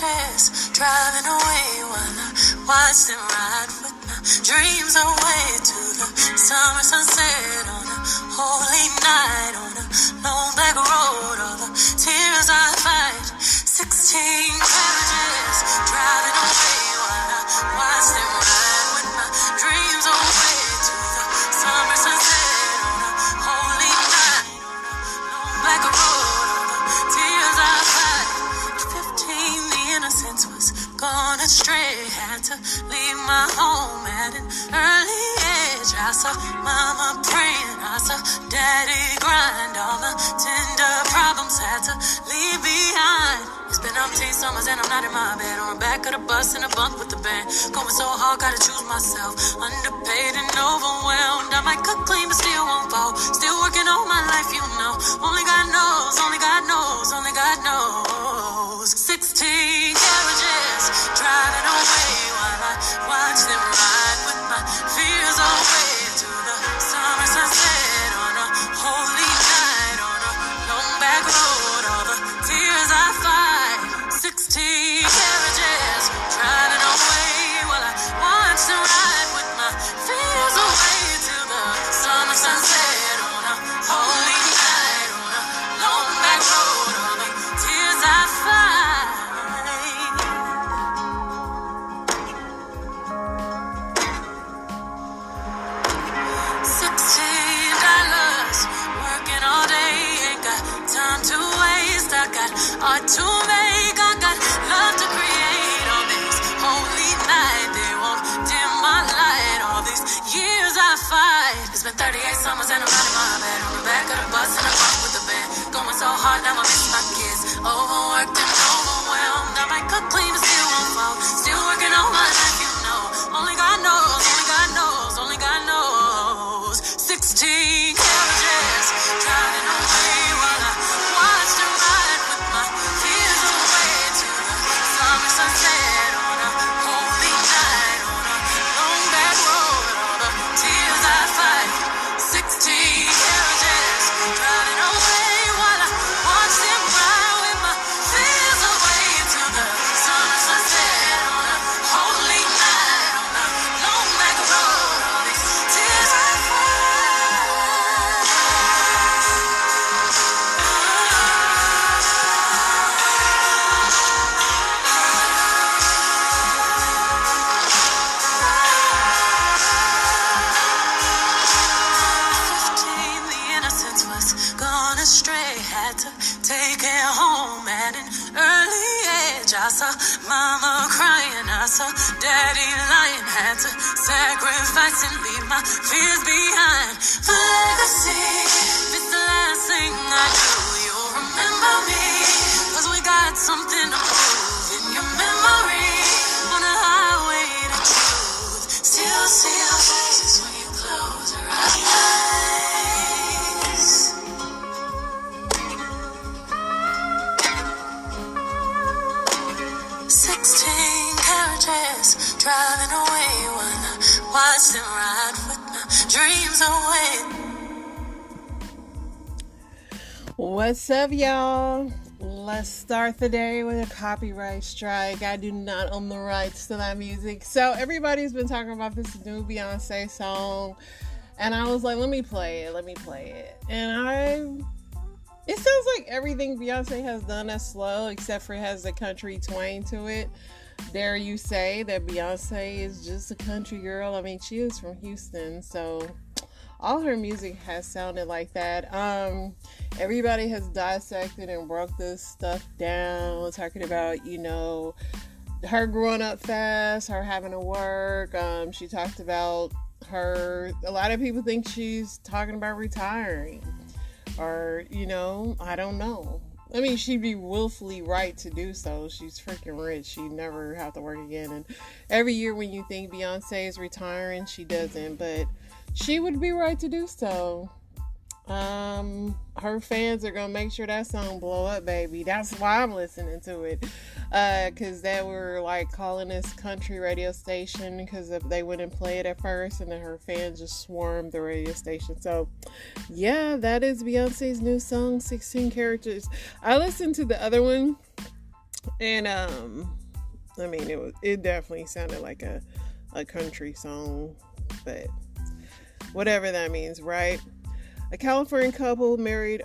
carriages driving away while I watch them ride with my dreams away to the summer sunset on a holy night on a long black road. All the tears I fight. Sixteen carriages driving away while I watch them ride with my dreams away to the summer sunset astray. Had to leave my home at an early age. I saw mama praying, I saw daddy grind. All the tender problems had to leave behind. It's been umpteen summers and I'm not in my bed. On the back of the bus in a bunk with the band. Going so hard, gotta choose myself. Underpaid and overwhelmed. I might cook clean, but still won't fall. Still working all my life, you know. Only God knows, only God knows, only God knows. I miss my kids. Overworked my fears What's up, y'all? Let's start the day with a copyright strike. I do not own the rights to that music. So everybody's been talking about this new Beyonce song. And I was like, let me play it, let me play it. And I it sounds like everything Beyonce has done is slow, except for it has the country twang to it. Dare you say that Beyonce is just a country girl? I mean, she is from Houston, so all her music has sounded like that. Um, everybody has dissected and broke this stuff down, talking about, you know, her growing up fast, her having to work. Um, she talked about her, a lot of people think she's talking about retiring, or, you know, I don't know. I mean, she'd be willfully right to do so. She's freaking rich. She'd never have to work again. And every year when you think Beyonce is retiring, she doesn't. But she would be right to do so. Um, her fans are gonna make sure that song blow up, baby. That's why I'm listening to it. Uh, cause they were like calling this country radio station because they wouldn't play it at first, and then her fans just swarmed the radio station. So, yeah, that is Beyonce's new song, 16 Carriages. I listened to the other one, and um, I mean, it was it definitely sounded like a a country song, but whatever that means, right? A Californian couple married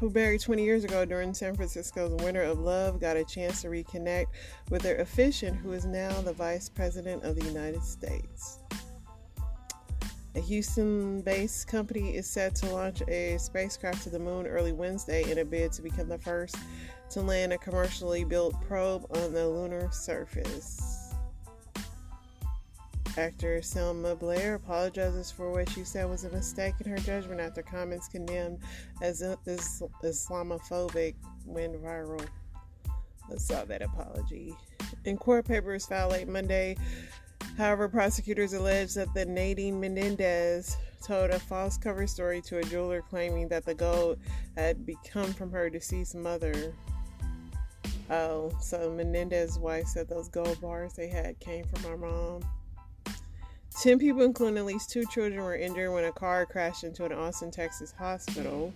who married 20 years ago during San Francisco's Winter of Love got a chance to reconnect with their officiant who is now the Vice President of the United States. A Houston based company is set to launch a spacecraft to the moon early Wednesday in a bid to become the first to land a commercially built probe on the lunar surface. Actor Selma Blair apologizes for what she said was a mistake in her judgment after comments condemned as Islamophobic went viral. Let's saw that apology. In court papers filed late Monday, however, prosecutors allege that the Nadine Menendez told a false cover story to a jeweler claiming that the gold had become from her deceased mother. Oh, so Menendez's wife said those gold bars they had came from our mom. 10 people, including at least two children, were injured when a car crashed into an Austin, Texas hospital.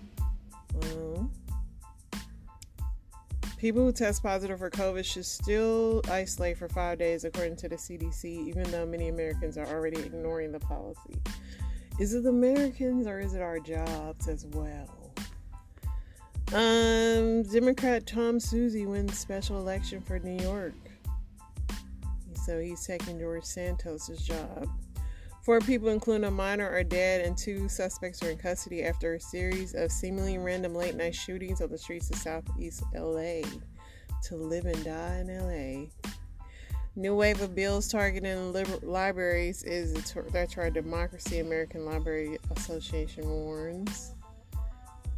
Um, people who test positive for COVID should still isolate for five days, according to the CDC, even though many Americans are already ignoring the policy. Is it the Americans or is it our jobs as well? Um, Democrat Tom Suozzi wins special election for New York. So he's taking George Santos's job. Four people, including a minor, are dead, and two suspects are in custody after a series of seemingly random late night shootings on the streets of Southeast LA. To live and die in LA. New wave of bills targeting liber- libraries is a threat to our democracy, American Library Association warns.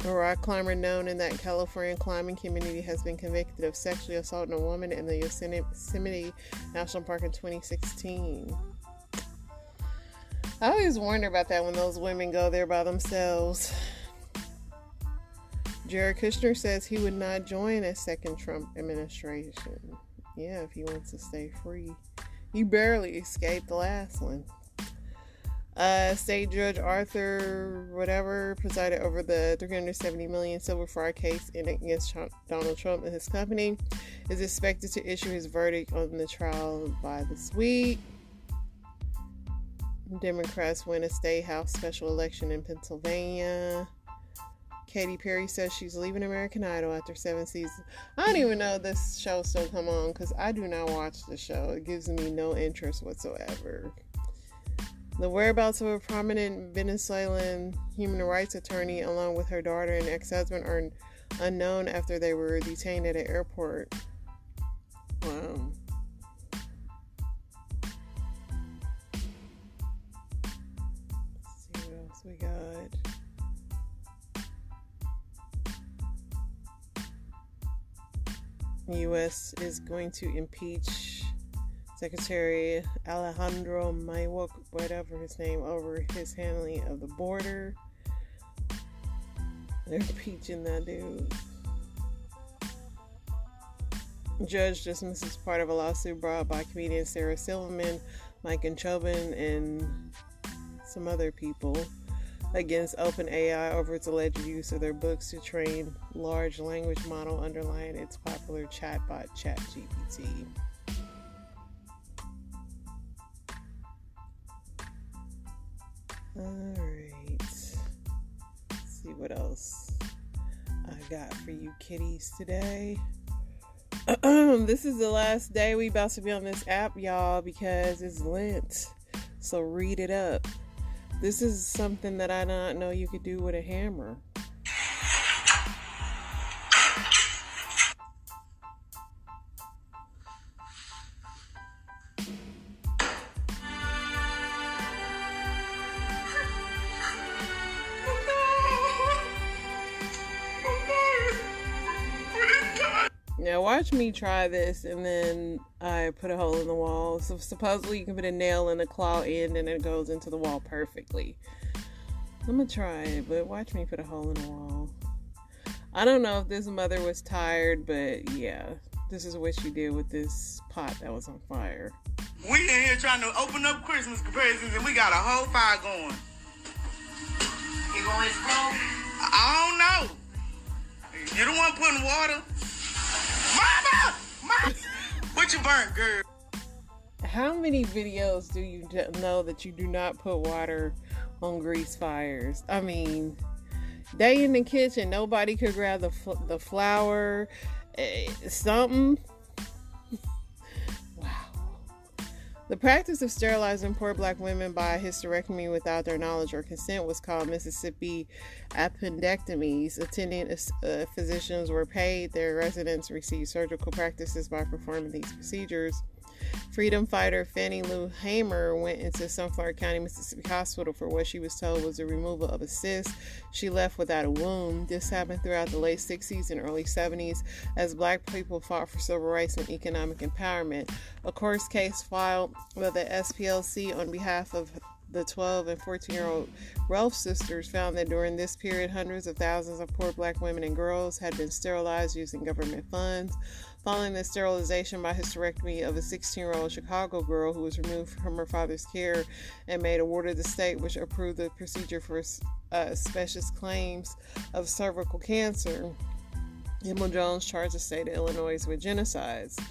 A rock climber known in that California climbing community has been convicted of sexually assaulting a woman in the Yosemite National Park in 2016. I always wonder about that when those women go there by themselves. Jared Kushner says he would not join a second Trump administration. Yeah, if he wants to stay free. He barely escaped the last one. Uh, State Judge Arthur, whatever, presided over the 370 million civil fraud case against Donald Trump and his company, is expected to issue his verdict on the trial by this week. Democrats win a state house special election in Pennsylvania. Katy Perry says she's leaving American Idol after seven seasons. I don't even know this show still come on because I do not watch the show. It gives me no interest whatsoever. The whereabouts of a prominent Venezuelan human rights attorney, along with her daughter and ex-husband, are unknown after they were detained at an airport. Wow. U.S. is going to impeach Secretary Alejandro Mayorkas, whatever his name, over his handling of the border. They're impeaching that dude. Judge dismisses part of a lawsuit brought by comedian Sarah Silverman, Michael Chabon, and some other people against OpenAI over its alleged use of their books to train large language model underlying its popular chatbot ChatGPT. All right. See what else I got for you kitties today. this is the last day we about to be on this app, y'all, because it's Lent. So read it up. This is something that I do not know you could do with a hammer. Me try this and then I put a hole in the wall. So supposedly you can put a nail in the claw end and it goes into the wall perfectly. I'm gonna try it, but watch me put a hole in the wall. I don't know if this mother was tired, but yeah, this is what she did with this pot that was on fire. We in here trying to open up Christmas presents and we got a whole fire going. You gonna explode? I don't know. You the one putting water? Mama! Mama! What you burnt, girl? How many videos do you know that you do not put water on grease fires? I mean, they in the kitchen, nobody could grab the the flour, eh, something. The practice of sterilizing poor black women by hysterectomy without their knowledge or consent was called Mississippi appendectomies. Attending uh, physicians were paid. Their residents received surgical practices by performing these procedures. Freedom fighter Fannie Lou Hamer went into Sunflower County, Mississippi Hospital for what she was told was the removal of a cyst. She left without a wound. This happened throughout the late 60s and early 70s as black people fought for civil rights and economic empowerment. A court case filed by the SPLC on behalf of the 12 and 14 year old Relf sisters found that during this period, hundreds of thousands of poor black women and girls had been sterilized using government funds. Following the sterilization by hysterectomy of a 16 year old Chicago girl who was removed from her father's care and made a ward of the state, which approved the procedure for uh, specious claims of cervical cancer. Emma Jones charged the state of Illinois with genocides.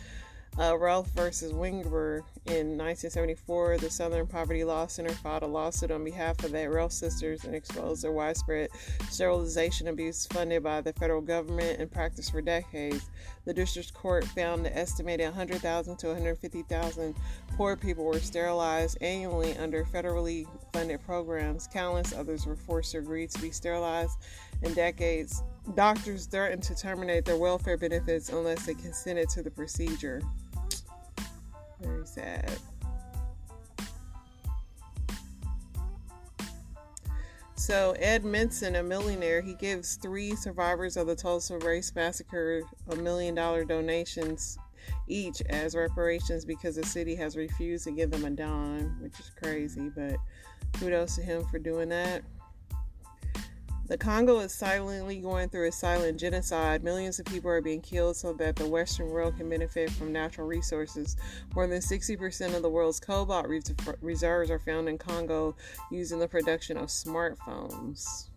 Uh, Relf versus Winger in 1974, the Southern Poverty Law Center filed a lawsuit on behalf of the Relf sisters and exposed their widespread sterilization abuse funded by the federal government and practiced for decades. The district court found an estimated 100,000 to 150,000 poor people were sterilized annually under federally funded programs. Countless others were forced to agree to be sterilized in decades. Doctors threatened to terminate their welfare benefits unless they consented to the procedure. Very sad. So Ed Mitzen, a millionaire, he gives three survivors of the Tulsa Race Massacre a million dollar donations each as reparations because the city has refused to give them a dime, which is crazy, but kudos to him for doing that. The Congo is silently going through a silent genocide. Millions of people are being killed so that the Western world can benefit from natural resources. More than 60% of the world's cobalt reserves are found in Congo using the production of smartphones.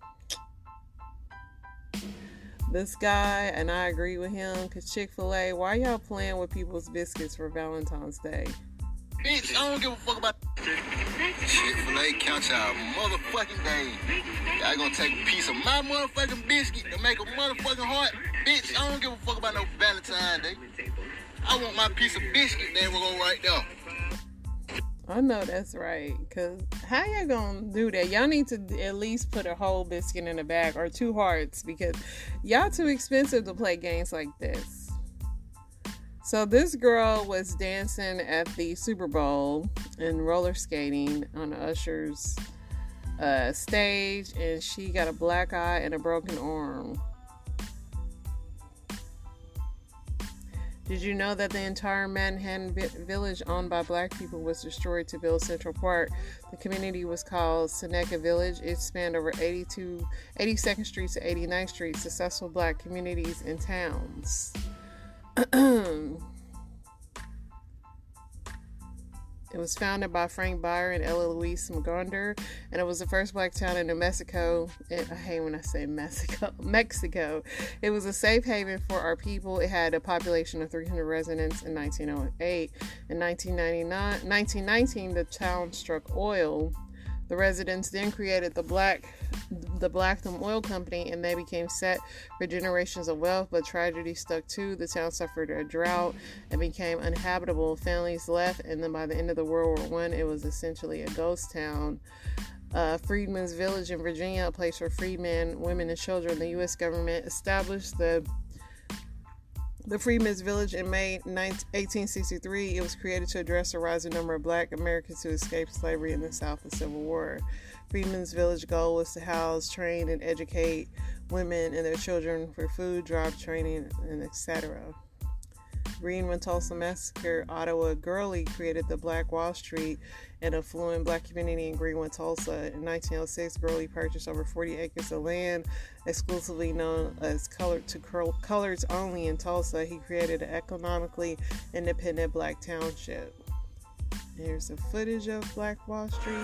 This guy, and I agree with him, because Chick fil A, why y'all playing with people's biscuits for Valentine's Day? Bitch, I don't give a fuck about Chick-fil-A count y'all motherfucking day. Y'all gonna take a piece of my motherfucking biscuit to make a motherfucking heart? Bitch, I don't give a fuck about no Valentine's Day. I want my piece of biscuit that gonna right there. I know that's right. Cause how y'all gonna do that? Y'all need to at least put a whole biscuit in the bag or two hearts because y'all too expensive to play games like this. So this girl was dancing at the Super Bowl and roller skating on Usher's uh, stage, and she got a black eye and a broken arm. Did you know that the entire Manhattan village owned by black people was destroyed to build Central Park? The community was called Seneca Village. It spanned over 82, 82nd Street to 89th Street, successful black communities and towns. It was founded by Frank Boyer and Ella Louise Magonder, and it was the first black town in New Mexico. It, I hate when I say Mexico. Mexico. It was a safe haven for our people. It had a population of 300 residents in 1908. In 1999, 1919, the town struck oil. The residents then created the Black the Blackdom Oil Company and they became set for generations of wealth, but tragedy stuck too. The town suffered a drought and became uninhabitable. Families left, and then by the end of the World War One, it was essentially a ghost town. Uh, Freedmen's Village in Virginia, a place for freedmen, women, and children. The U.S. government established the the Freedmen's Village in May 1863. It was created to address the rising number of black Americans who escaped slavery in the South and Civil War. Freedmen's Village goal was to house, train, and educate women and their children for food, job training, and etc. Greenwood Tulsa Massacre, Ottawa Gurley created the Black Wall Street, an affluent black community in Greenwood, Tulsa. In 1906, Gurley purchased over 40 acres of land, exclusively known as colored to colors only in Tulsa. He created an economically independent black township. Here's the footage of Black Wall Street.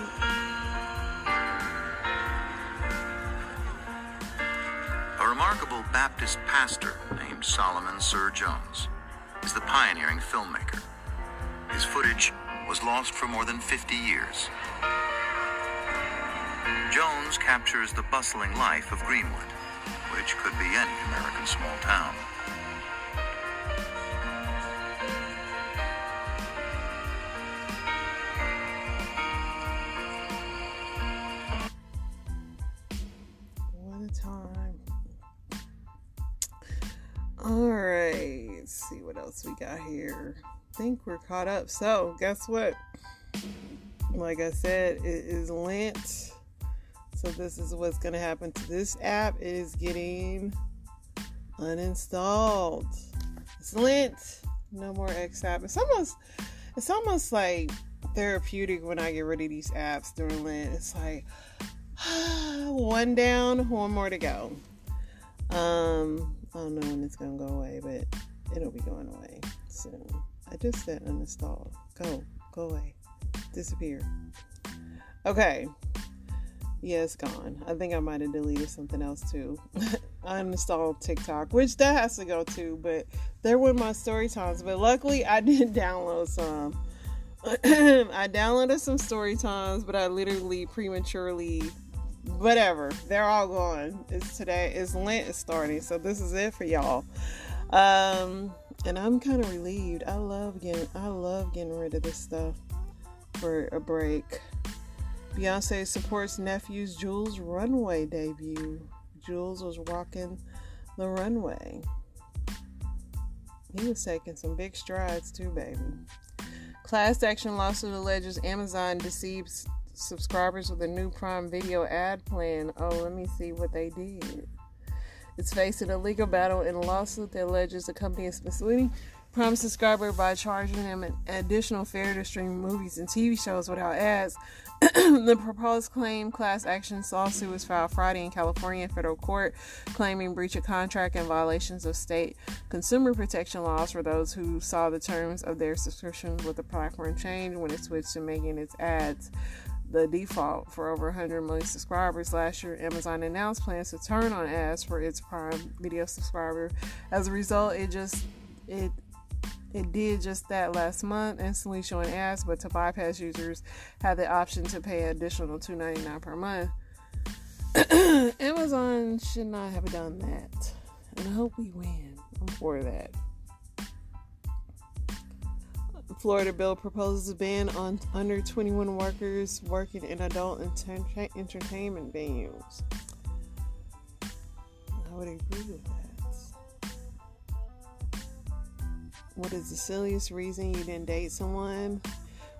A remarkable Baptist pastor named Solomon Sir Jones is the pioneering filmmaker. His footage was lost for more than 50 years. Jones captures the bustling life of Greenwood, which could be any American small town. What a time. All right, see what else we got here. I think we're caught up. So, guess what? Like I said, it is Lent. So, this is what's going to happen to this app. It is getting uninstalled. It's Lent. No more X app. It's almost, it's almost like therapeutic when I get rid of these apps during Lent. It's like, one down, one more to go. Um, I don't know when it's gonna go away, but it'll be going away soon. I just said uninstall. Go, go away, disappear. Okay. Yeah, it's gone. I think I might have deleted something else too. I uninstalled TikTok, which that has to go too, but there were my story times. But luckily, I did download some. I downloaded some story times, but I literally prematurely whatever. They're all gone. It's today. It's Lent is starting, so this is it for y'all. Um, and I'm kind of relieved. I love getting. I love getting rid of this stuff for a break. Beyonce supports nephew's Jules runway debut. Jules was walking the runway. He was taking some big strides too, baby. Class action lawsuit alleges Amazon deceives subscribers with a new Prime Video ad plan. Oh, let me see what they did. It's facing a legal battle in a lawsuit that alleges the company is misleading Prime subscriber by charging them an additional fare to stream movies and TV shows without ads. the proposed claim class action lawsuit was filed Friday in California federal court, claiming breach of contract and violations of state consumer protection laws for those who saw the terms of their subscriptions with the platform change when it switched to making its ads the default for over 100 million subscribers. Last year, Amazon announced plans to turn on ads for its Prime Video subscriber. As a result, it just it it did just that last month, instantly showing ads, but to bypass users had the option to pay an additional $2.99 per month. Amazon should not have done that. And I hope we win. For that. Florida bill proposes a ban on under 21 workers working in adult enter- entertainment venues. I would agree with that. What is the silliest reason you didn't date someone?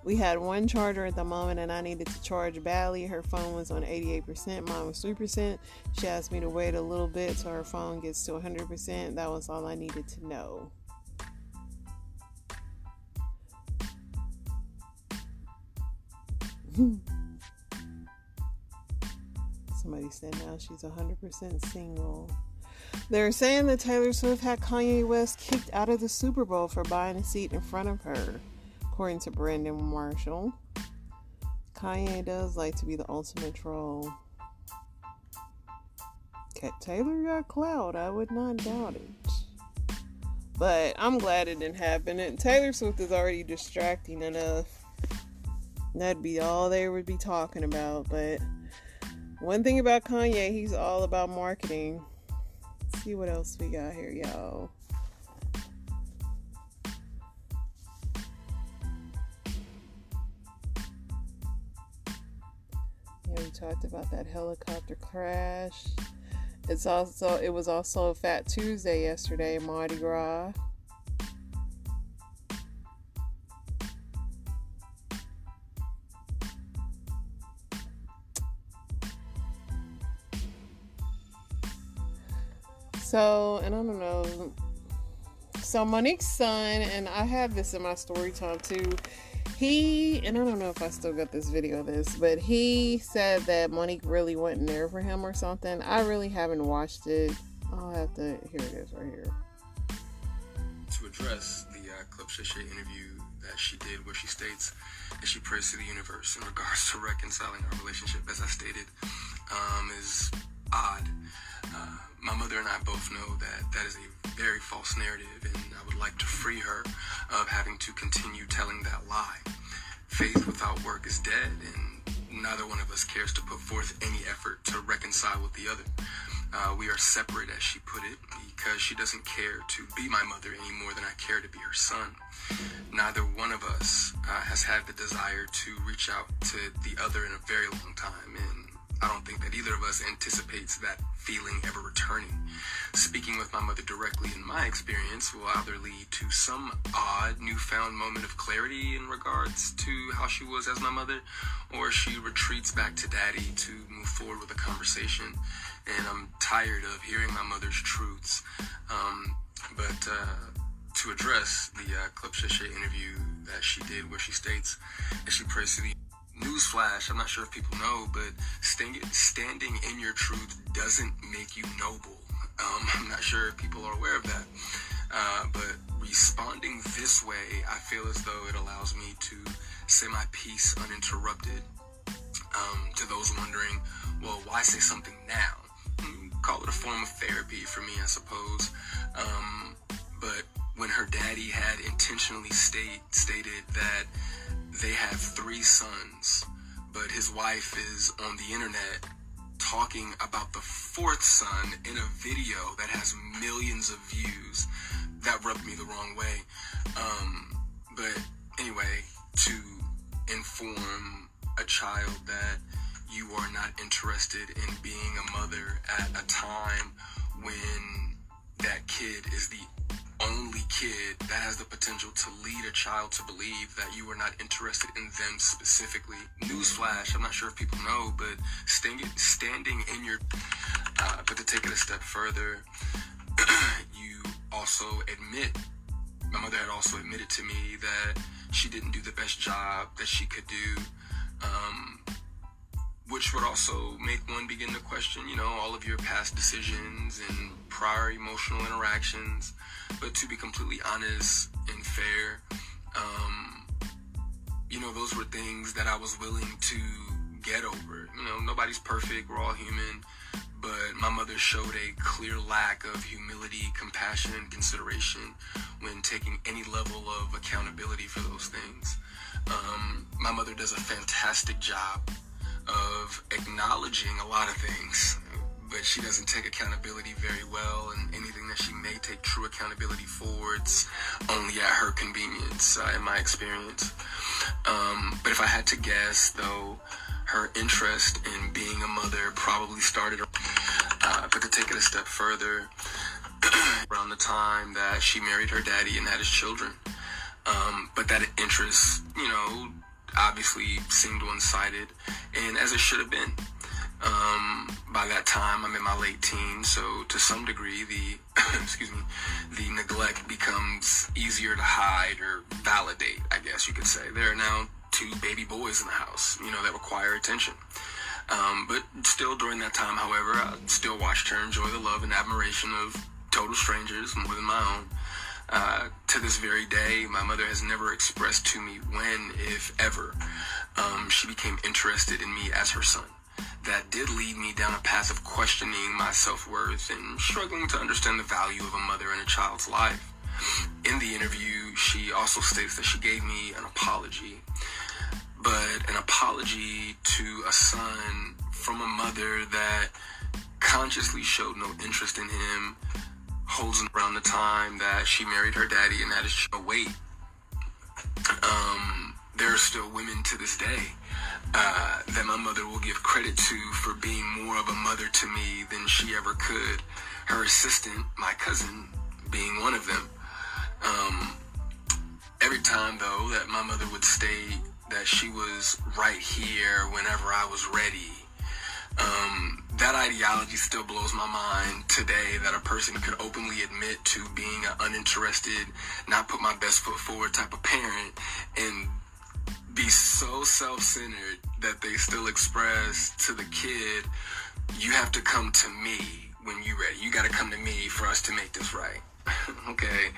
We had one charger at the moment and I needed to charge badly. Her phone was on 88%, mine was 3%. She asked me to wait a little bit so her phone gets to 100%. That was all I needed to know. Somebody said now she's 100% single. They're saying that Taylor Swift had Kanye West kicked out of the Super Bowl for buying a seat in front of her. according to Brandon Marshall. Kanye does like to be the ultimate troll. Cat Taylor got clout. I would not doubt it. But I'm glad it didn't happen. And Taylor Swift is already distracting enough. That'd be all they would be talking about. But one thing about Kanye, he's all about marketing. Let's see what else we got here, y'all. Yeah, we talked about that helicopter crash. It's also it was also Fat Tuesday yesterday, Mardi Gras. So, and I don't know. So Mo'Nique's son, and I have this in my story time too. He and I don't know if I still got this video of this, but he said that Monique really wasn't there for him or something. I really haven't watched it. I'll have to. Here it is, right here. To address the uh, Club Shay Shay interview that she did, where she states that she prays to the universe in regards to reconciling our relationship, as I stated, um, is mother and I both know that that is a very false narrative, and I would like to free her of having to continue telling that lie. Faith without work is dead, and neither one of us cares to put forth any effort to reconcile with the other. Uh, we are separate, as she put it, because she doesn't care to be my mother any more than I care to be her son. Neither one of us uh, has had the desire to reach out to the other in a very long time, and I don't think that either of us anticipates that feeling ever returning. Speaking with my mother directly in my experience will either lead to some odd newfound moment of clarity in regards to how she was as my mother, or she retreats back to daddy to move forward with a conversation. And I'm tired of hearing my mother's truths. Um, but uh, to address the uh, Club Shay interview that she did, where she states that she prays to the newsflash, I'm not sure if people know, but standing in your truth doesn't make you noble. Um, I'm not sure if people are aware of that. Uh, but responding this way, I feel as though it allows me to say my piece uninterrupted. Um, to those wondering, well, why say something now? Hmm, call it a form of therapy for me, I suppose. Um, but when her daddy had intentionally state, stated that they have three sons, but his wife is on the internet talking about the fourth son in a video that has millions of views. That rubbed me the wrong way. Um, but anyway, to inform a child that you are not interested in being a mother at a time when that kid is the only kid that has the potential to lead a child to believe that you are not interested in them specifically. Newsflash, I'm not sure if people know, but standing, standing in your, uh, but to take it a step further, you also admit, my mother had also admitted to me that she didn't do the best job that she could do. Um, which would also make one begin to question, you know, all of your past decisions and prior emotional interactions. But to be completely honest and fair, um, you know, those were things that I was willing to get over. You know, nobody's perfect, we're all human. But my mother showed a clear lack of humility, compassion, and consideration when taking any level of accountability for those things. Um, my mother does a fantastic job of acknowledging a lot of things, but she doesn't take accountability very well, and anything that she may take true accountability for, it's only at her convenience, uh, in my experience. Um, but if I had to guess, though, her interest in being a mother probably started, uh, I could take it a step further, around the time that she married her daddy and had his children. Um, but that interest, you know, obviously seemed one-sided, and as it should have been. Um, by that time, I'm in my late teens, so to some degree, the excuse me, the neglect becomes easier to hide or validate. I guess you could say there are now two baby boys in the house, you know, that require attention. Um, but still, during that time, however, I still watched her enjoy the love and admiration of total strangers more than my own. Uh, to this very day, my mother has never expressed to me when, if ever, um, she became interested in me as her son. That did lead me down a path of questioning my self worth and struggling to understand the value of a mother in a child's life. In the interview, she also states that she gave me an apology, but an apology to a son from a mother that consciously showed no interest in him, holds around the time that she married her daddy and had a wait. Um, there are still women to this day uh, that my mother will give credit to for being more of a mother to me than she ever could. Her assistant, my cousin, being one of them. Um, every time, though, that my mother would state that she was right here whenever I was ready, um, that ideology still blows my mind today that a person could openly admit to being an uninterested, not put my best foot forward type of parent and be so self-centered that they still express to the kid, you have to come to me when you're ready. You got to come to me for us to make this right. okay.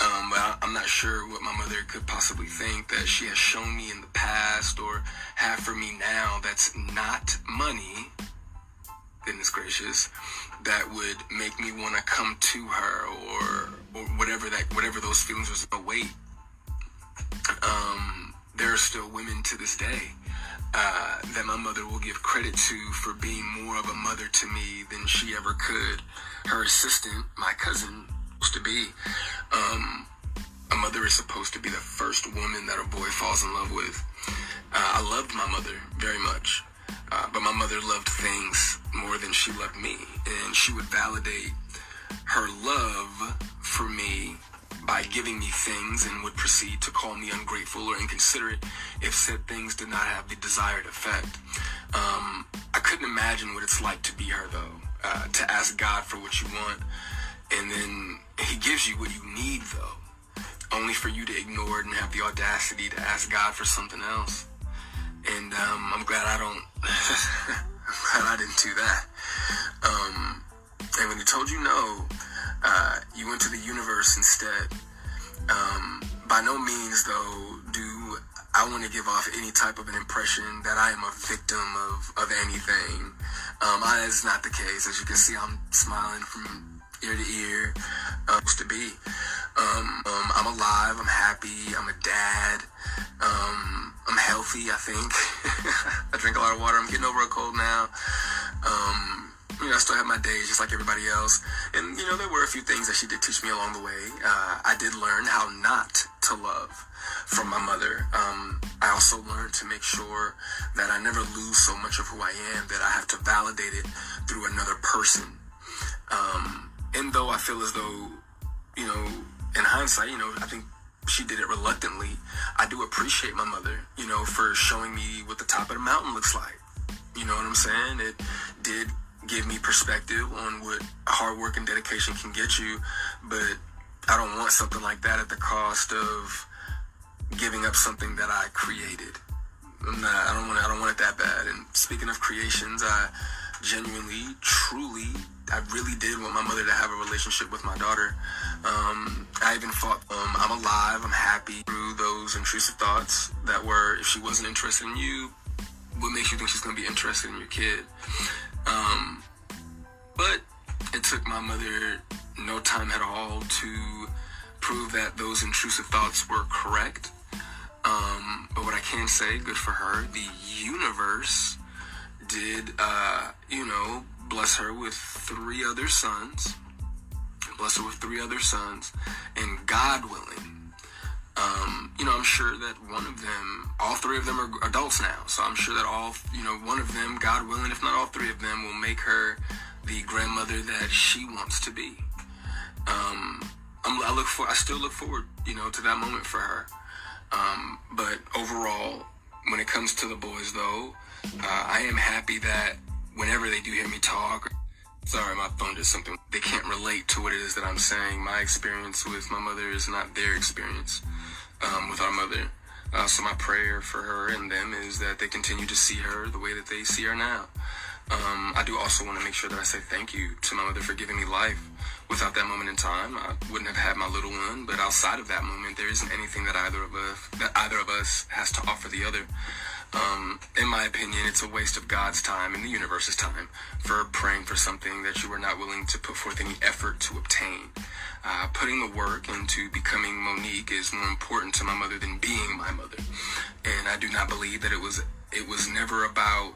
Um, but I, I'm not sure what my mother could possibly think that she has shown me in the past or have for me now that's not money, goodness gracious, that would make me want to come to her or, or whatever that, whatever those feelings was. Oh, wait. Um, there are still women to this day uh, that my mother will give credit to for being more of a mother to me than she ever could. Her assistant, my cousin, to be. Um, a mother is supposed to be the first woman that a boy falls in love with. Uh, I loved my mother very much, uh, but my mother loved things more than she loved me, and she would validate her love for me by giving me things and would proceed to call me ungrateful or inconsiderate if said things did not have the desired effect. Um, I couldn't imagine what it's like to be her though, uh, to ask God for what you want and then he gives you what you need though only for you to ignore it and have the audacity to ask god for something else and um, i'm glad i don't i'm glad i didn't do that um, and when he told you no uh, you went to the universe instead um, by no means though do I want to give off any type of an impression that I am a victim of, of anything. Um, that is not the case. As you can see, I'm smiling from ear to ear uh, to be. Um, um, I'm alive. I'm happy. I'm a dad. Um, I'm healthy. I think. I drink a lot of water. I'm getting over a cold now. Um, you know, I still have my days just like everybody else. And, you know, there were a few things that she did teach me along the way. Uh, I did learn how not to love from my mother. Um, I also learned to make sure that I never lose so much of who I am that I have to validate it through another person. Um, and though I feel as though, you know, in hindsight, you know, I think she did it reluctantly. I do appreciate my mother, you know, for showing me what the top of the mountain looks like. You know what I'm saying? It did give me perspective on what hard work and dedication can get you, but I don't want something like that at the cost of giving up something that I created. Not, i don't want. I don't want it that bad. And speaking of creations, I genuinely, truly I really did want my mother to have a relationship with my daughter. Um, I even thought, um, I'm alive, I'm happy through those intrusive thoughts that were, if she wasn't interested in you, what makes you think she's going to be interested in your kid? Um, but it took my mother no time at all to prove that those intrusive thoughts were correct. Um, but what I can say, good for her, the universe did, uh, you know, bless her with three other sons. Bless her with three other sons. And God willing, um, you know, I'm sure that one of them, all three of them are adults now. So I'm sure that all, you know, one of them, God willing, if not all three of them, will make her the grandmother that she wants to be. Um, i look for, I still look forward, you know, to that moment for her. Um, but overall, when it comes to the boys, though, uh, I am happy that whenever they do hear me talk, sorry, my phone did something. They can't relate to what it is that I'm saying. My experience with my mother is not their experience um, with our mother. Uh, so my prayer for her and them is that they continue to see her the way that they see her now. Um, I do also want to make sure that I say thank you to my mother for giving me life Without that moment in time, I wouldn't have had my little one. But outside of that moment, there isn't anything that either of us that either of us has to offer the other. Um, in my opinion, it's a waste of God's time and the universe's time for praying for something that you are not willing to put forth any effort to obtain. Uh, putting the work into becoming Mo'Nique is more important to my mother than being my mother, and I do not believe that it was it was never about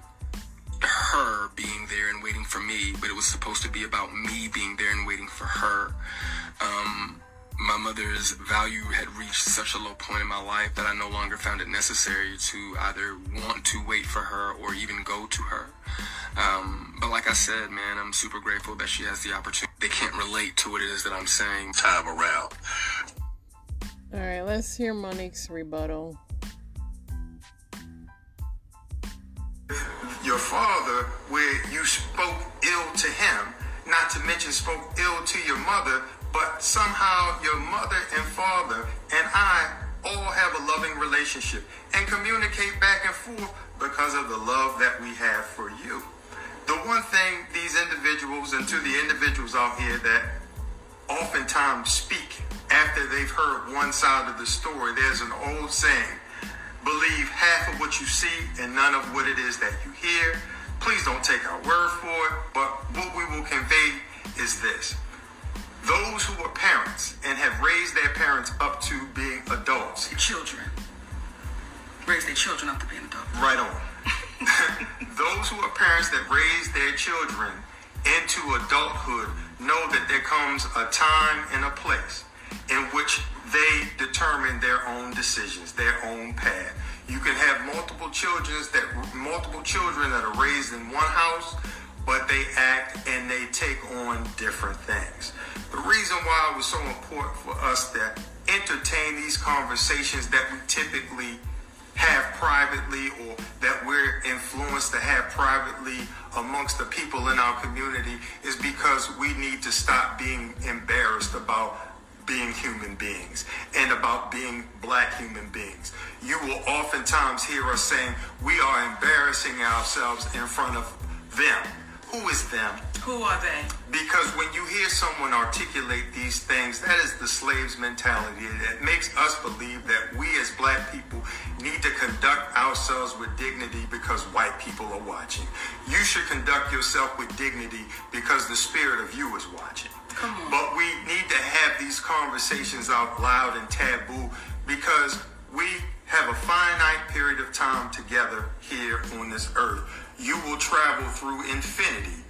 her being there and waiting for me, but it was supposed to be about me being there and waiting for her. Um, my mother's value had reached such a low point in my life that I no longer found it necessary to either want to wait for her or even go to her. Um, but like I said, man, I'm super grateful that she has the opportunity. They can't relate to what it is that I'm saying. Time around. All right, let's hear Mo'Nique's rebuttal. Your father, where you spoke ill to him, not to mention spoke ill to your mother, but somehow your mother and father and I all have a loving relationship and communicate back and forth because of the love that we have for you. The one thing these individuals and to the individuals out here that oftentimes speak after they've heard one side of the story, there's an old saying believe half of what you see and none of what it is that you hear. Please don't take our word for it, but what we will convey is this those who are parents and have raised their parents up to being adults. Children. Raise their children up to being adults. Right on. those who are parents that raise their children into adulthood know that there comes a time and a place in which they determine their own decisions, their own path. You can have multiple children that multiple children that are raised in one house, but they act and they take on different things. The reason why it was so important for us to entertain these conversations that we typically have privately or that we're influenced to have privately amongst the people in our community is because we need to stop being embarrassed about being human beings and about being black human beings. You will oftentimes hear us saying we are embarrassing ourselves in front of them. Who is them? Who are they? Because when you hear someone articulate these things, that is the slave's mentality. It makes us believe that we as black people need to conduct ourselves with dignity because white people are watching. You should conduct yourself with dignity because the spirit of you is watching. But we need to have these conversations out loud and taboo because we have a finite period of time together here on this earth. You will travel through infinity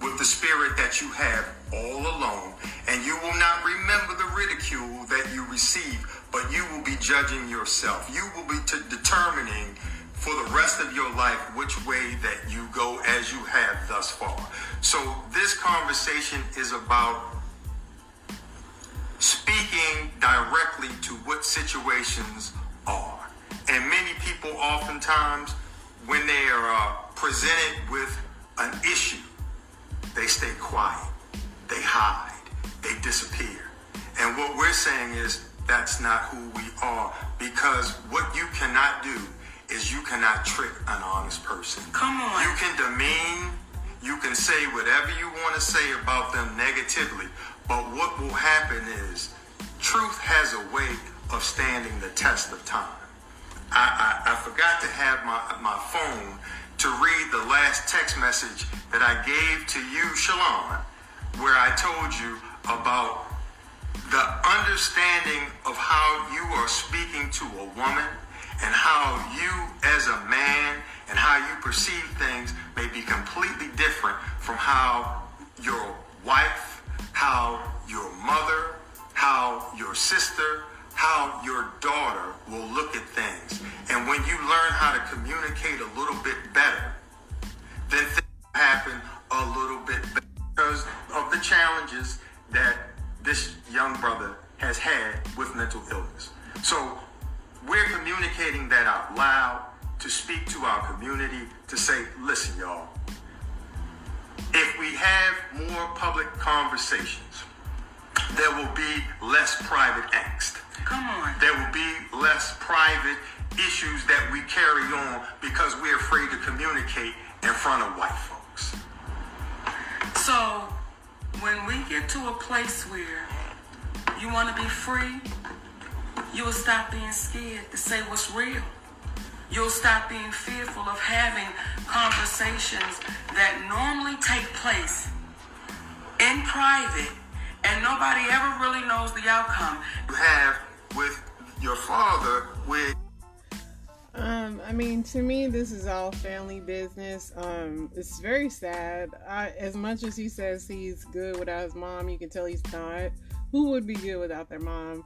with the spirit that you have all alone, and you will not remember the ridicule that you receive, but you will be judging yourself. You will be t- determining for the rest of your life which way that you go as you have thus far. So, this conversation is about speaking directly to what situations are. And many people, oftentimes, when they are uh, presented with an issue, they stay quiet, they hide, they disappear. And what we're saying is that's not who we are because what you cannot do is you cannot trick an honest person. Come on. You can demean, you can say whatever you want to say about them negatively, but what will happen is truth has a way of standing the test of time. I, I, I forgot to have my, my phone to read the last text message that I gave to you, Shalon, where I told you about the understanding of how you are speaking to a woman and how you as a man and how you perceive things may be completely different from how your wife, how your mother, how your sister, how your daughter will look at things. And when you learn how to communicate a little bit better, then things happen a little bit better because of the challenges that this young brother has had with mental illness. So we're communicating that out loud to speak to our community to say, listen, y'all, if we have more public conversations, there will be less private angst. Come on. There will be less private issues that we carry on because we're afraid to communicate in front of white folks. So, when we get to a place where you want to be free, you will stop being scared to say what's real. You'll stop being fearful of having conversations that normally take place in private and nobody ever really knows the outcome. You have with your father with Um, I mean, to me, this is all family business. Um, it's very sad. I, as much as he says he's good without his mom, you can tell he's not. Who would be good without their mom?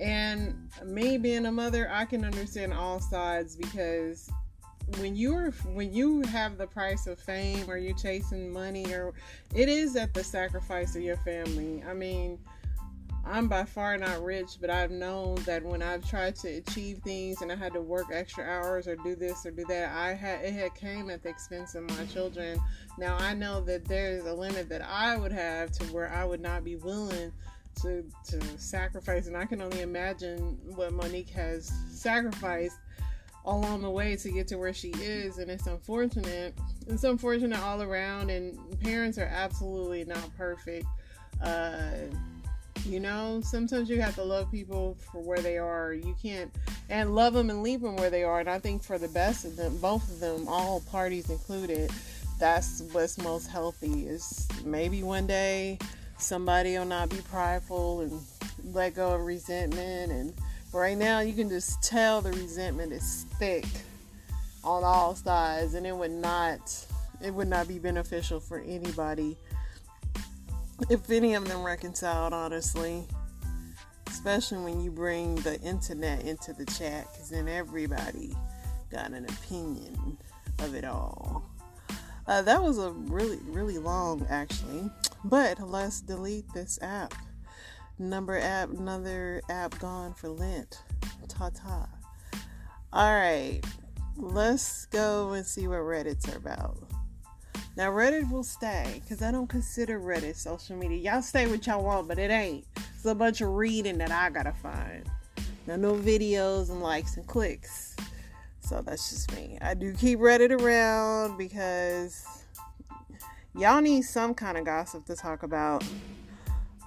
And me being a mother, I can understand all sides because when you're when you have the price of fame or you're chasing money or it is at the sacrifice of your family. I mean, I'm by far not rich, but I've known that when I've tried to achieve things and I had to work extra hours or do this or do that, I had it had came at the expense of my children. Now I know that there's a limit that I would have to where I would not be willing to to sacrifice, and I can only imagine what Mo'Nique has sacrificed along the way to get to where she is, and it's unfortunate. It's unfortunate all around, and parents are absolutely not perfect. Uh, you know, sometimes you have to love people for where they are. You can't, and love them and leave them where they are. And I think for the best of them, both of them, all parties included, that's what's most healthy. Is maybe one day somebody will not be prideful and let go of resentment. And right now, you can just tell the resentment is thick on all sides, and it would not, it would not be beneficial for anybody if any of them reconciled, honestly. Especially when you bring the internet into the chat, because then everybody got an opinion of it all. Uh, that was a really, really long, actually. But let's delete this app. Number app, another app gone for Lent. Ta ta. Alright, let's go and see what Reddit's about. Now Reddit will stay because I don't consider Reddit social media. Y'all stay what y'all want, but it ain't. It's a bunch of reading that I gotta find. Now no videos and likes and clicks. So that's just me. I do keep Reddit around because y'all need some kind of gossip to talk about.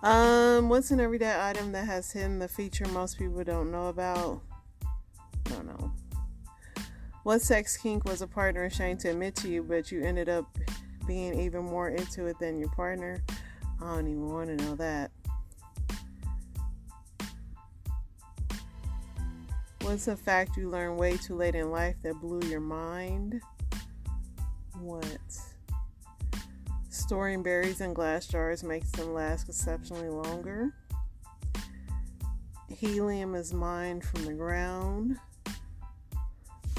Um, what's an everyday item that has hidden the feature most people don't know about? I don't know. What sex kink was a partner ashamed to admit to you, but you ended up being even more into it than your partner? I don't even want to know that. What's a fact you learned way too late in life that blew your mind? What? Storing berries in glass jars makes them last exceptionally longer. Helium is mined from the ground.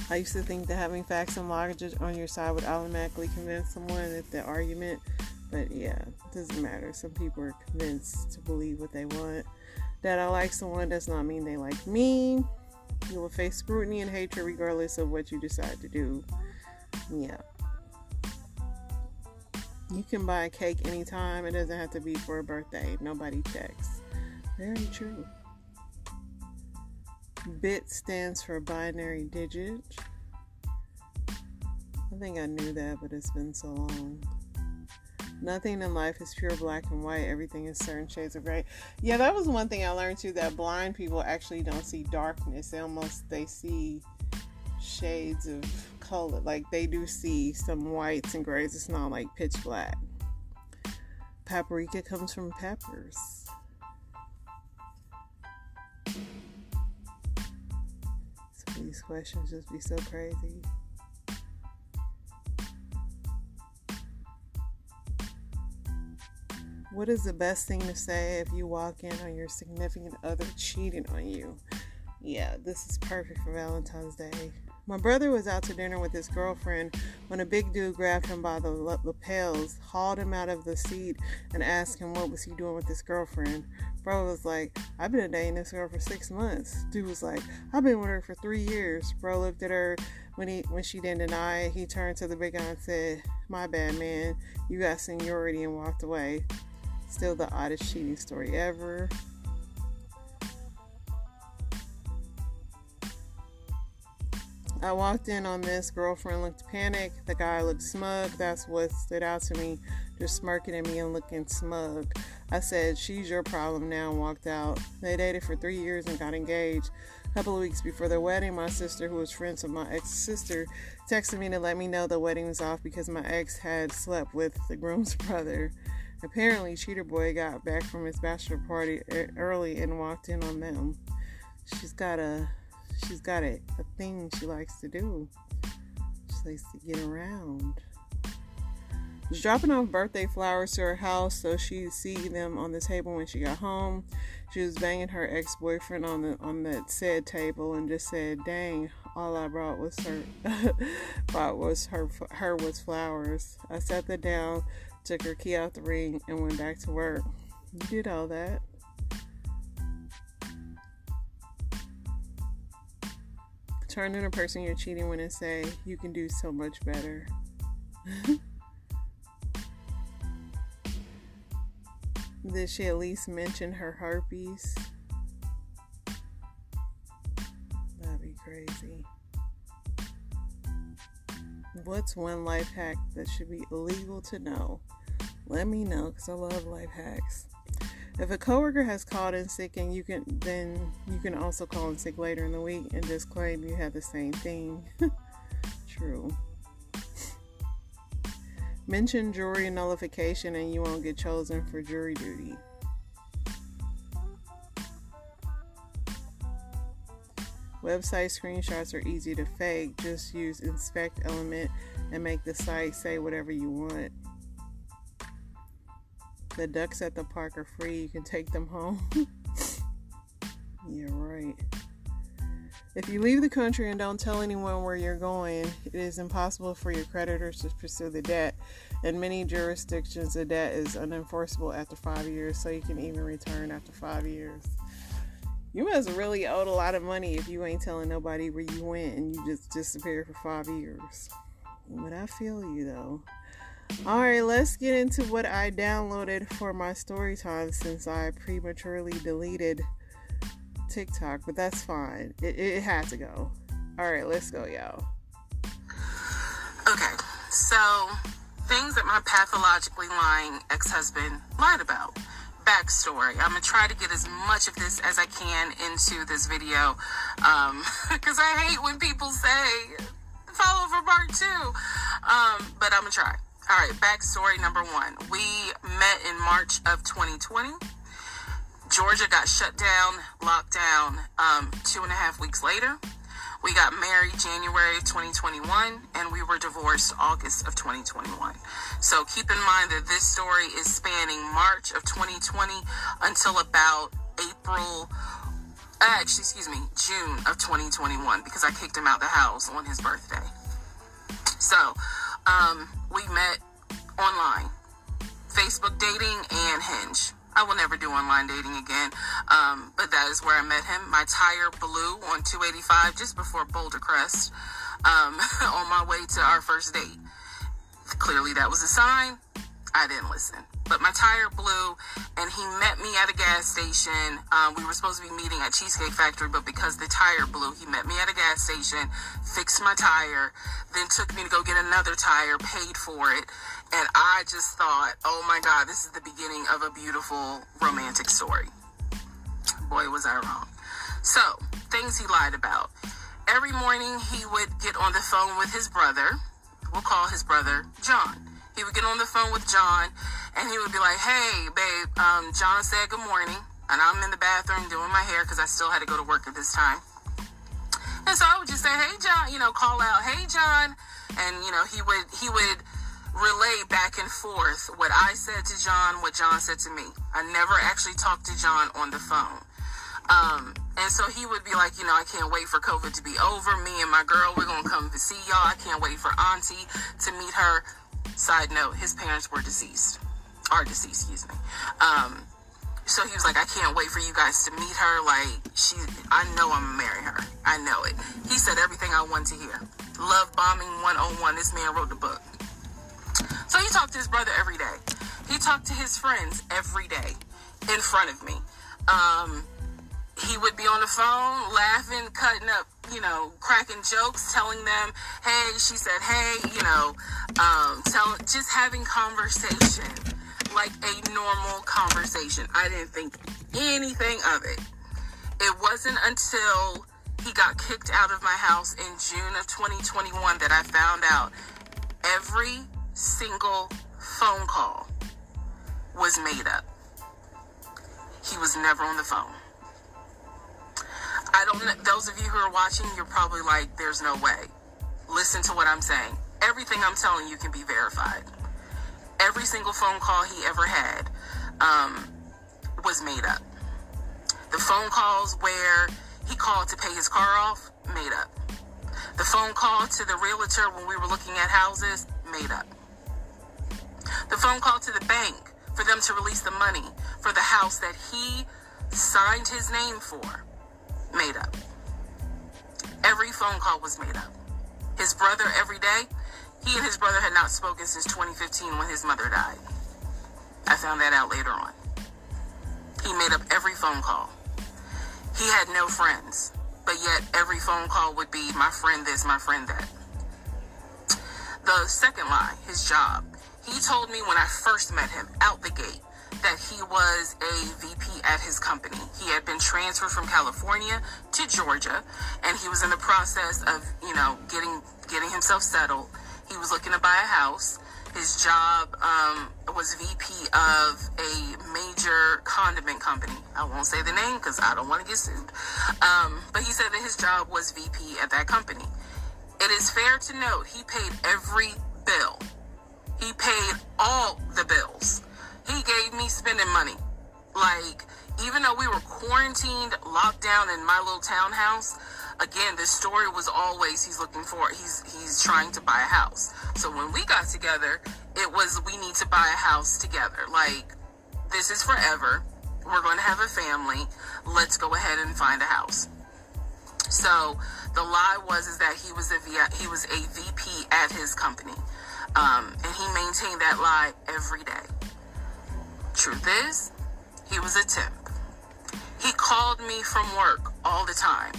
I used to think that having facts and logic on your side would automatically convince someone at the argument, but yeah, it doesn't matter. Some people are convinced to believe what they want. That I like someone does not mean they like me. You will face scrutiny and hatred regardless of what you decide to do. Yeah. You can buy a cake anytime. It doesn't have to be for a birthday. Nobody checks. Very true. Bit stands for binary digit. I think I knew that, but it's been so long. Nothing in life is pure black and white. Everything is certain shades of gray. Yeah, that was one thing I learned too. That blind people actually don't see darkness. They almost they see shades of color. Like they do see some whites and grays. It's not like pitch black. Paprika comes from peppers. These questions just be so crazy. What is the best thing to say if you walk in on your significant other cheating on you? Yeah, this is perfect for Valentine's Day. My brother was out to dinner with his girlfriend when a big dude grabbed him by the lapels, hauled him out of the seat, and asked him what was he doing with his girlfriend. Bro was like, I've been dating this girl for six months. Dude was like, I've been with her for three years. Bro looked at her when he when she didn't deny it. He turned to the big guy and said, My bad, man. You got seniority and walked away. Still the oddest cheating story ever. I walked in on this. Girlfriend looked panicked. The guy looked smug. That's what stood out to me. Just smirking at me and looking smug. I said, She's your problem now, and walked out. They dated for three years and got engaged. A couple of weeks before their wedding, my sister, who was friends with my ex sister, texted me to let me know the wedding was off because my ex had slept with the groom's brother. Apparently, Cheater Boy got back from his bachelor party early and walked in on them. She's got a she's got a, a thing she likes to do. She likes to get around. Was dropping off birthday flowers to her house so she'd see them on the table when she got home. She was banging her ex-boyfriend on the on that said table and just said, "Dang, all I brought was her brought was her her was flowers." I sat her down, took her key out the ring, and went back to work. You did all that. Turn to the person you're cheating with and say, You can do so much better. Did she at least mention her herpes? That'd be crazy. What's one life hack that should be illegal to know? Let me know because I love life hacks. If a coworker has called in sick and you can then you can also call in sick later in the week and just claim you have the same thing. True. Mention jury nullification and you won't get chosen for jury duty. Website screenshots are easy to fake. Just use inspect element and make the site say whatever you want. The ducks at the park are free. You can take them home. yeah, right. If you leave the country and don't tell anyone where you're going, it is impossible for your creditors to pursue the debt. In many jurisdictions, the debt is unenforceable after five years, so you can even return after five years. You must really owe a lot of money if you ain't telling nobody where you went and you just disappeared for five years. But I feel you though. Alright, let's get into what I downloaded for my story time since I prematurely deleted TikTok, but that's fine. It, it had to go. Alright, let's go, y'all. Okay, so things that my pathologically lying ex husband lied about. Backstory. I'm gonna try to get as much of this as I can into this video because um, I hate when people say follow for part two. Um, but I'm gonna try. All right, backstory number one. We met in March of 2020. Georgia got shut down, locked down um, two and a half weeks later. We got married January of 2021 and we were divorced August of 2021. So keep in mind that this story is spanning March of 2020 until about April, uh, actually, excuse me, June of 2021 because I kicked him out the house on his birthday. So, um, we met online, Facebook dating and Hinge. I will never do online dating again, um, but that is where I met him. My tire blew on 285 just before Boulder Crest um, on my way to our first date. Clearly, that was a sign. I didn't listen. But my tire blew, and he met me at a gas station. Um, we were supposed to be meeting at Cheesecake Factory, but because the tire blew, he met me at a gas station, fixed my tire, then took me to go get another tire, paid for it. And I just thought, oh my God, this is the beginning of a beautiful romantic story. Boy, was I wrong. So, things he lied about. Every morning he would get on the phone with his brother. We'll call his brother John he would get on the phone with John and he would be like, hey, babe, um, John said good morning. And I'm in the bathroom doing my hair because I still had to go to work at this time. And so I would just say, hey, John, you know, call out, hey, John. And, you know, he would, he would relay back and forth what I said to John, what John said to me. I never actually talked to John on the phone. Um, and so he would be like, you know, I can't wait for COVID to be over. Me and my girl, we're going to come to see y'all. I can't wait for Auntie to meet her. Side note, his parents were deceased. Are deceased, excuse me. Um, so he was like, I can't wait for you guys to meet her. Like, she, I know I'm gonna marry her. I know it. He said everything I want to hear. Love bombing 101. This man wrote the book. So he talked to his brother every day. He talked to his friends every day in front of me. Um, he would be on the phone laughing, cutting up, you know, cracking jokes, telling them, hey, she said, hey, you know, um, tell, just having conversation like a normal conversation. I didn't think anything of it. It wasn't until he got kicked out of my house in June of 2021 that I found out every single phone call was made up. He was never on the phone. I don't those of you who are watching, you're probably like, there's no way. Listen to what I'm saying. Everything I'm telling you can be verified. Every single phone call he ever had um, was made up. The phone calls where he called to pay his car off, made up. The phone call to the realtor when we were looking at houses, made up. The phone call to the bank for them to release the money for the house that he signed his name for, made up. Every phone call was made up. His brother, every day, he and his brother had not spoken since 2015 when his mother died. I found that out later on. He made up every phone call. He had no friends, but yet every phone call would be my friend this, my friend that. The second lie, his job. He told me when I first met him out the gate that he was a VP at his company. He had been transferred from California to Georgia and he was in the process of, you know, getting getting himself settled. He was looking to buy a house. His job um, was VP of a major condiment company. I won't say the name because I don't want to get sued. Um, but he said that his job was VP at that company. It is fair to note he paid every bill. He paid all the bills. He gave me spending money. Like, even though we were quarantined, locked down in my little townhouse, again, this story was always he's looking for he's he's trying to buy a house. So when we got together, it was we need to buy a house together. Like this is forever. We're going to have a family. Let's go ahead and find a house. So the lie was is that he was a he was a VP at his company, um, and he maintained that lie every day. Truth is, he was a temp. He called me from work all the time.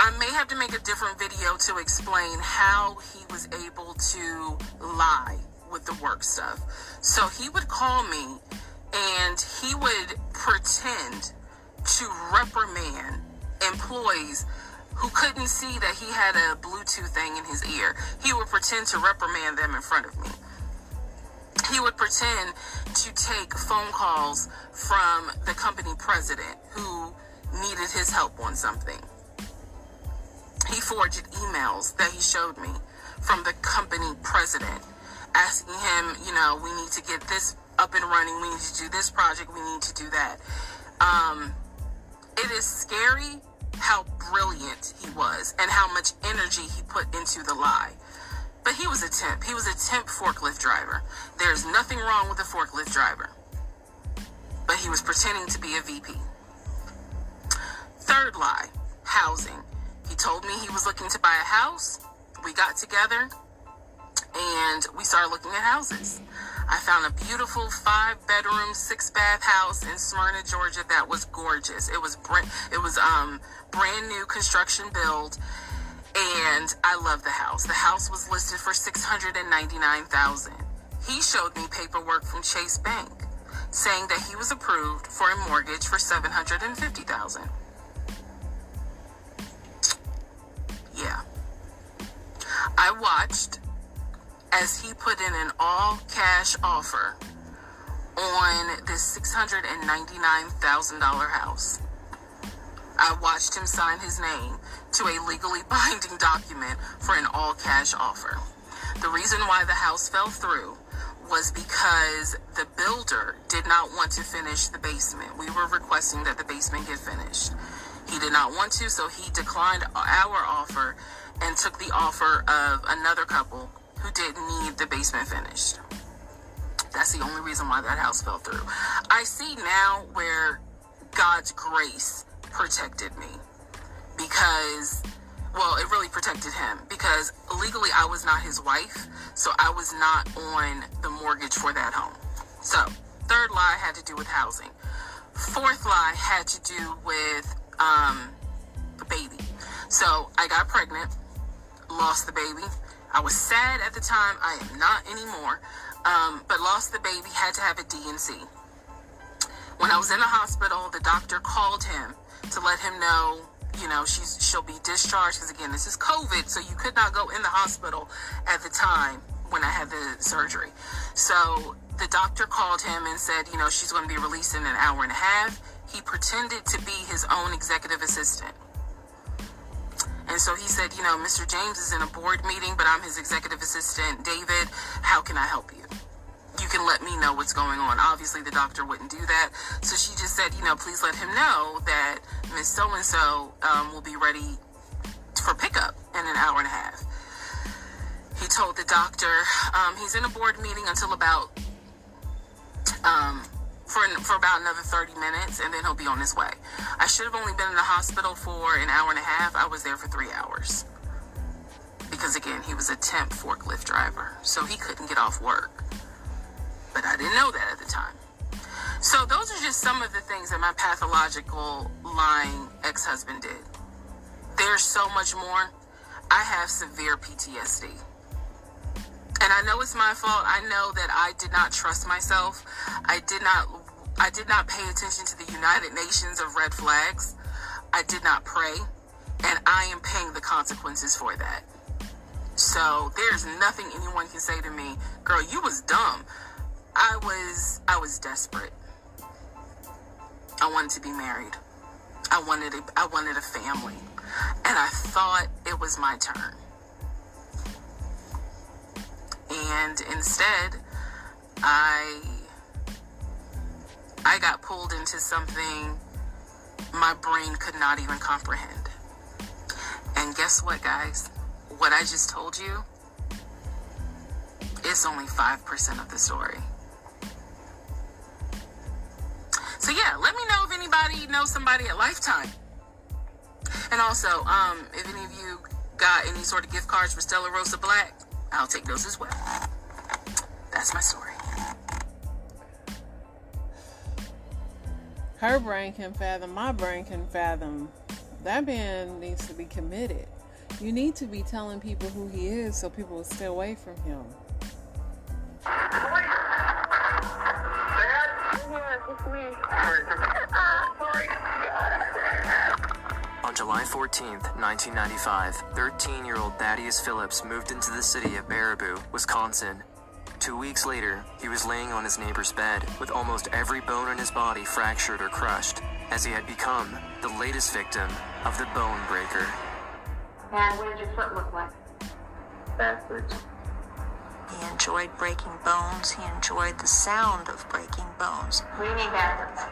I may have to make a different video to explain how he was able to lie with the work stuff. So he would call me and he would pretend to reprimand employees who couldn't see that he had a Bluetooth thing in his ear. He would pretend to reprimand them in front of me. He would pretend to take phone calls from the company president who needed his help on something. He forged emails that he showed me from the company president asking him, you know, we need to get this up and running. We need to do this project. We need to do that. Um, it is scary how brilliant he was and how much energy he put into the lie. But he was a temp. He was a temp forklift driver. There's nothing wrong with a forklift driver. But he was pretending to be a VP. Third lie housing. He told me he was looking to buy a house. We got together and we started looking at houses. I found a beautiful five bedroom, six bath house in Smyrna, Georgia that was gorgeous. It was brand, it was um brand new construction build and I love the house. The house was listed for 699,000. He showed me paperwork from Chase Bank saying that he was approved for a mortgage for 750,000. Yeah. I watched as he put in an all cash offer on this $699,000 house. I watched him sign his name to a legally binding document for an all cash offer. The reason why the house fell through was because the builder did not want to finish the basement. We were requesting that the basement get finished. He did not want to, so he declined our offer and took the offer of another couple who didn't need the basement finished. That's the only reason why that house fell through. I see now where God's grace protected me because well, it really protected him because legally I was not his wife, so I was not on the mortgage for that home. So, third lie had to do with housing. fourth lie had to do with um, a baby. So I got pregnant, lost the baby. I was sad at the time. I am not anymore. Um, but lost the baby, had to have a D&C. When I was in the hospital, the doctor called him to let him know, you know, she's she'll be discharged because again, this is COVID, so you could not go in the hospital at the time when I had the surgery. So the doctor called him and said, you know, she's going to be released in an hour and a half. He pretended to be his own executive assistant. And so he said, you know, Mr. James is in a board meeting, but I'm his executive assistant. David, how can I help you? You can let me know what's going on. Obviously, the doctor wouldn't do that. So she just said, you know, please let him know that Miss So and so will be ready for pickup in an hour and a half. He told the doctor um, he's in a board meeting until about um, for for about another 30 minutes, and then he'll be on his way. I should have only been in the hospital for an hour and a half. I was there for three hours because again, he was a temp forklift driver, so he couldn't get off work. But I didn't know that at the time. So those are just some of the things that my pathological lying ex-husband did. There's so much more. I have severe PTSD. And I know it's my fault. I know that I did not trust myself. I did not I did not pay attention to the United Nations of red flags. I did not pray, and I am paying the consequences for that. So there's nothing anyone can say to me, girl, you was dumb. I was I was desperate. I wanted to be married. I wanted a, I wanted a family. And I thought it was my turn. And instead, I I got pulled into something my brain could not even comprehend. And guess what, guys? What I just told you is only 5% of the story. So yeah, let me know if anybody knows somebody at Lifetime. And also, um, if any of you got any sort of gift cards for Stella Rosa Black, I'll take those as well. That's my story. Her brain can fathom, my brain can fathom. That man needs to be committed. You need to be telling people who he is so people will stay away from him. 14, 1995, 13 year old Thaddeus Phillips moved into the city of Baraboo, Wisconsin. Two weeks later, he was laying on his neighbor's bed with almost every bone in his body fractured or crushed, as he had become the latest victim of the bone breaker. And what did your foot look like? Backwards. He enjoyed breaking bones. He enjoyed the sound of breaking bones. What do you mean backwards?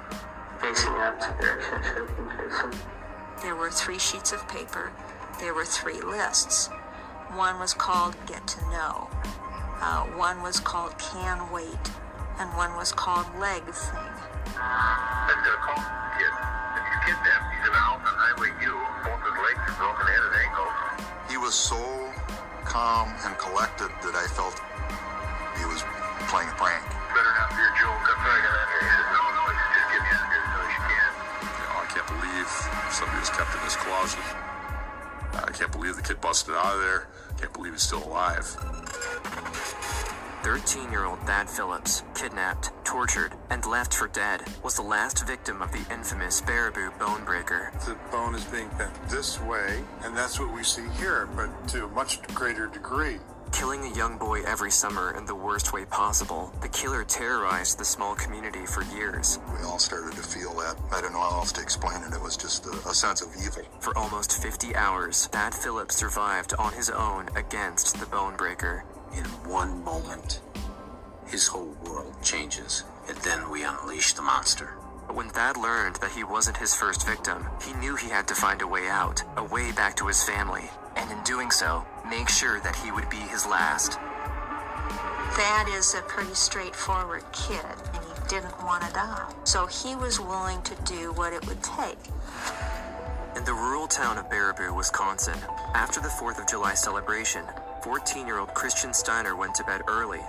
Facing up to direction should be facing. There were three sheets of paper. There were three lists. One was called Get to Know. Uh, one was called Can Wait. And one was called Leg Thing. Let's get a call. Kid. If he's kidnapped, he's in the on Highway U. Both his legs are broken and his ankles. He was so calm and collected that I felt he was playing a prank. Better not be a joke. I'm sorry, I got out can't somebody was kept in this closet. I can't believe the kid busted out of there. Can't believe he's still alive. 13 year old Thad Phillips, kidnapped, tortured, and left for dead, was the last victim of the infamous Baraboo bone breaker. The bone is being bent this way, and that's what we see here, but to a much greater degree. Killing a young boy every summer in the worst way possible, the killer terrorized the small community for years. We all started to feel that. I don't know how else to explain it. It was just a, a sense of evil. For almost 50 hours, Thad Phillips survived on his own against the Bonebreaker. In one moment, his whole world changes, and then we unleash the monster. But when Thad learned that he wasn't his first victim, he knew he had to find a way out, a way back to his family, and in doing so, make sure that he would be his last. Thad is a pretty straightforward kid, and he didn't want to die. So he was willing to do what it would take. In the rural town of Baraboo, Wisconsin, after the 4th of July celebration, 14 year old Christian Steiner went to bed early.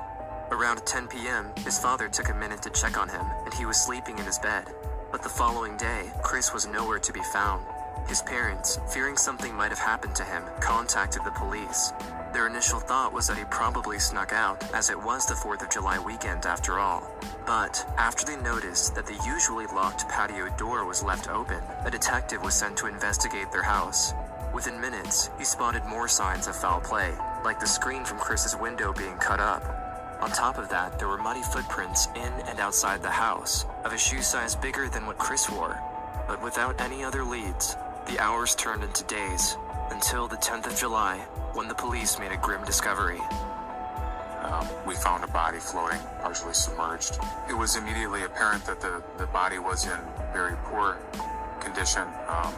Around 10 p.m., his father took a minute to check on him, and he was sleeping in his bed. But the following day, Chris was nowhere to be found. His parents, fearing something might have happened to him, contacted the police. Their initial thought was that he probably snuck out, as it was the 4th of July weekend after all. But after they noticed that the usually locked patio door was left open, a detective was sent to investigate their house. Within minutes, he spotted more signs of foul play, like the screen from Chris's window being cut up. On top of that, there were muddy footprints in and outside the house, of a shoe size bigger than what Chris wore. But without any other leads, the hours turned into days, until the 10th of July, when the police made a grim discovery. Um, we found a body floating, partially submerged. It was immediately apparent that the, the body was in very poor condition. Um,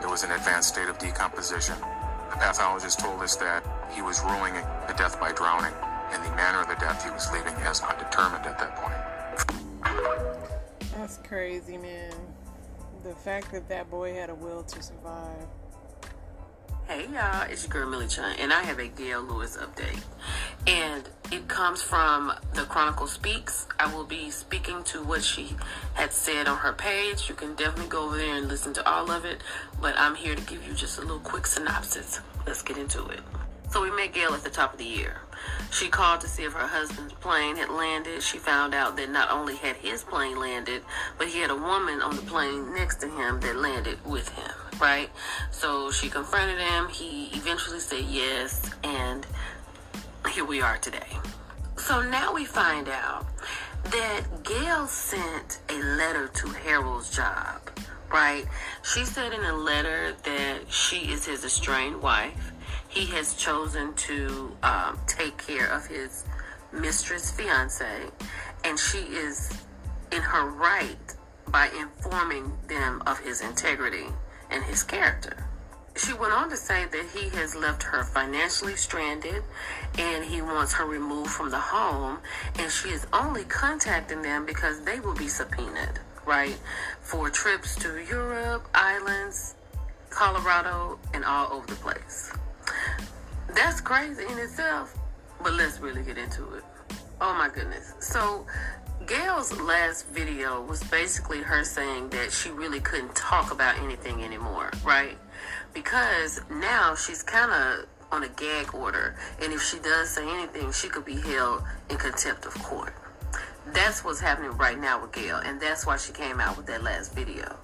there was an advanced state of decomposition. The pathologist told us that he was ruling a death by drowning, and the manner of the death he was leaving as undetermined at that point. That's crazy, man. The fact that that boy had a will to survive. Hey y'all, it's your girl Millie Chun, and I have a Gail Lewis update. And it comes from the Chronicle Speaks. I will be speaking to what she had said on her page. You can definitely go over there and listen to all of it, but I'm here to give you just a little quick synopsis. Let's get into it. So we met Gail at the top of the year. She called to see if her husband's plane had landed. She found out that not only had his plane landed, but he had a woman on the plane next to him that landed with him, right? So she confronted him. He eventually said yes, and here we are today. So now we find out that Gail sent a letter to Harold's job, right? She said in a letter that she is his estranged wife he has chosen to um, take care of his mistress fiance, and she is in her right by informing them of his integrity and his character. She went on to say that he has left her financially stranded and he wants her removed from the home, and she is only contacting them because they will be subpoenaed, right? For trips to Europe, islands, Colorado, and all over the place. That's crazy in itself, but let's really get into it. Oh my goodness. So, Gail's last video was basically her saying that she really couldn't talk about anything anymore, right? Because now she's kind of on a gag order, and if she does say anything, she could be held in contempt of court. That's what's happening right now with Gail, and that's why she came out with that last video.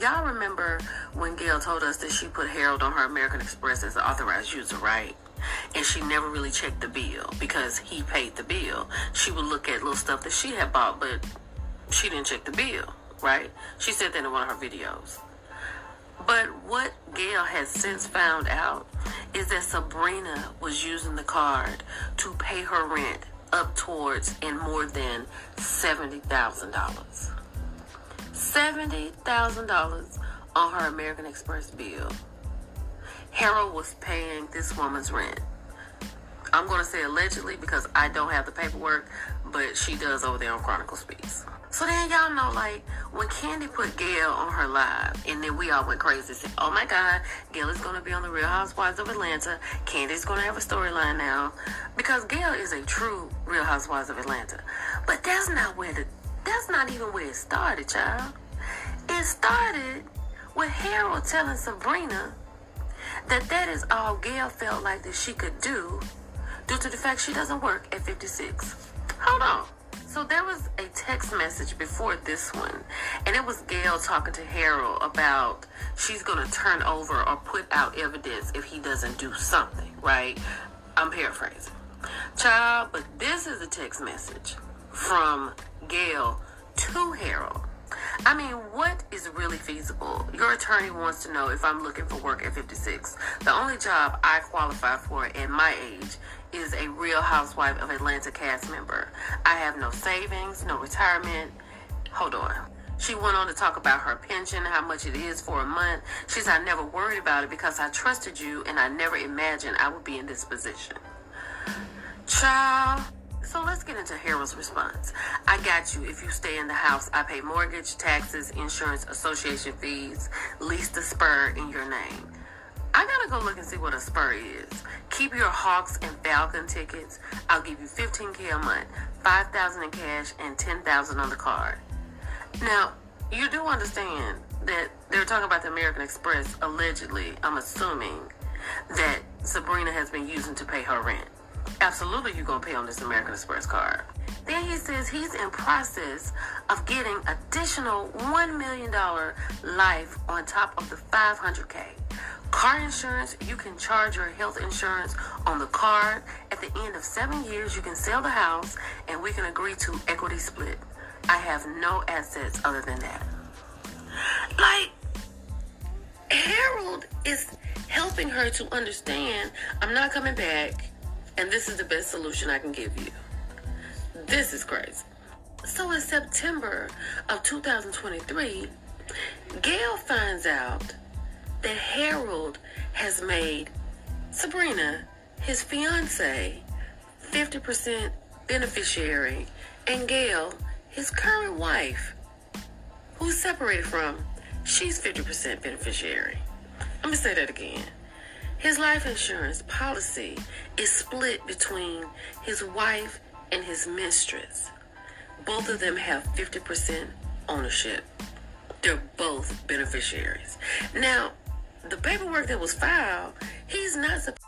Y'all remember when Gail told us that she put Harold on her American Express as an authorized user, right? And she never really checked the bill because he paid the bill. She would look at little stuff that she had bought, but she didn't check the bill, right? She said that in one of her videos. But what Gail has since found out is that Sabrina was using the card to pay her rent up towards and more than $70,000. $70,000 on her American Express bill. Harold was paying this woman's rent. I'm going to say allegedly because I don't have the paperwork, but she does over there on Chronicle Speaks. So then y'all know, like, when Candy put Gail on her live, and then we all went crazy, said, oh my God, Gail is going to be on the Real Housewives of Atlanta. Candy's going to have a storyline now. Because Gail is a true Real Housewives of Atlanta. But that's not where the that's not even where it started, child. It started with Harold telling Sabrina that that is all Gail felt like that she could do due to the fact she doesn't work at 56. Hold on. So there was a text message before this one, and it was Gail talking to Harold about she's going to turn over or put out evidence if he doesn't do something, right? I'm paraphrasing. Child, but this is a text message from Gail to Harold. I mean, what is really feasible? Your attorney wants to know if I'm looking for work at 56. The only job I qualify for at my age is a real housewife of Atlanta cast member. I have no savings, no retirement. Hold on. She went on to talk about her pension, how much it is for a month. She said, I never worried about it because I trusted you and I never imagined I would be in this position. Child. So let's get into Harold's response. I got you. If you stay in the house, I pay mortgage, taxes, insurance, association fees, lease the spur in your name. I gotta go look and see what a spur is. Keep your Hawks and Falcon tickets. I'll give you 15k a month, 5,000 in cash, and 10,000 on the card. Now, you do understand that they're talking about the American Express allegedly, I'm assuming, that Sabrina has been using to pay her rent. Absolutely, you're going to pay on this American Express card. Then he says he's in process of getting additional $1 million life on top of the 500K. Car insurance, you can charge your health insurance on the card. At the end of seven years, you can sell the house and we can agree to equity split. I have no assets other than that. Like, Harold is helping her to understand I'm not coming back, and this is the best solution I can give you. This is crazy. So in September of 2023, Gail finds out that Harold has made Sabrina, his fiance, 50% beneficiary, and Gail, his current wife, who's separated from, she's 50% beneficiary. Let me say that again. His life insurance policy is split between his wife and his mistress. Both of them have 50% ownership. They're both beneficiaries. Now, the paperwork that was filed, he's not supposed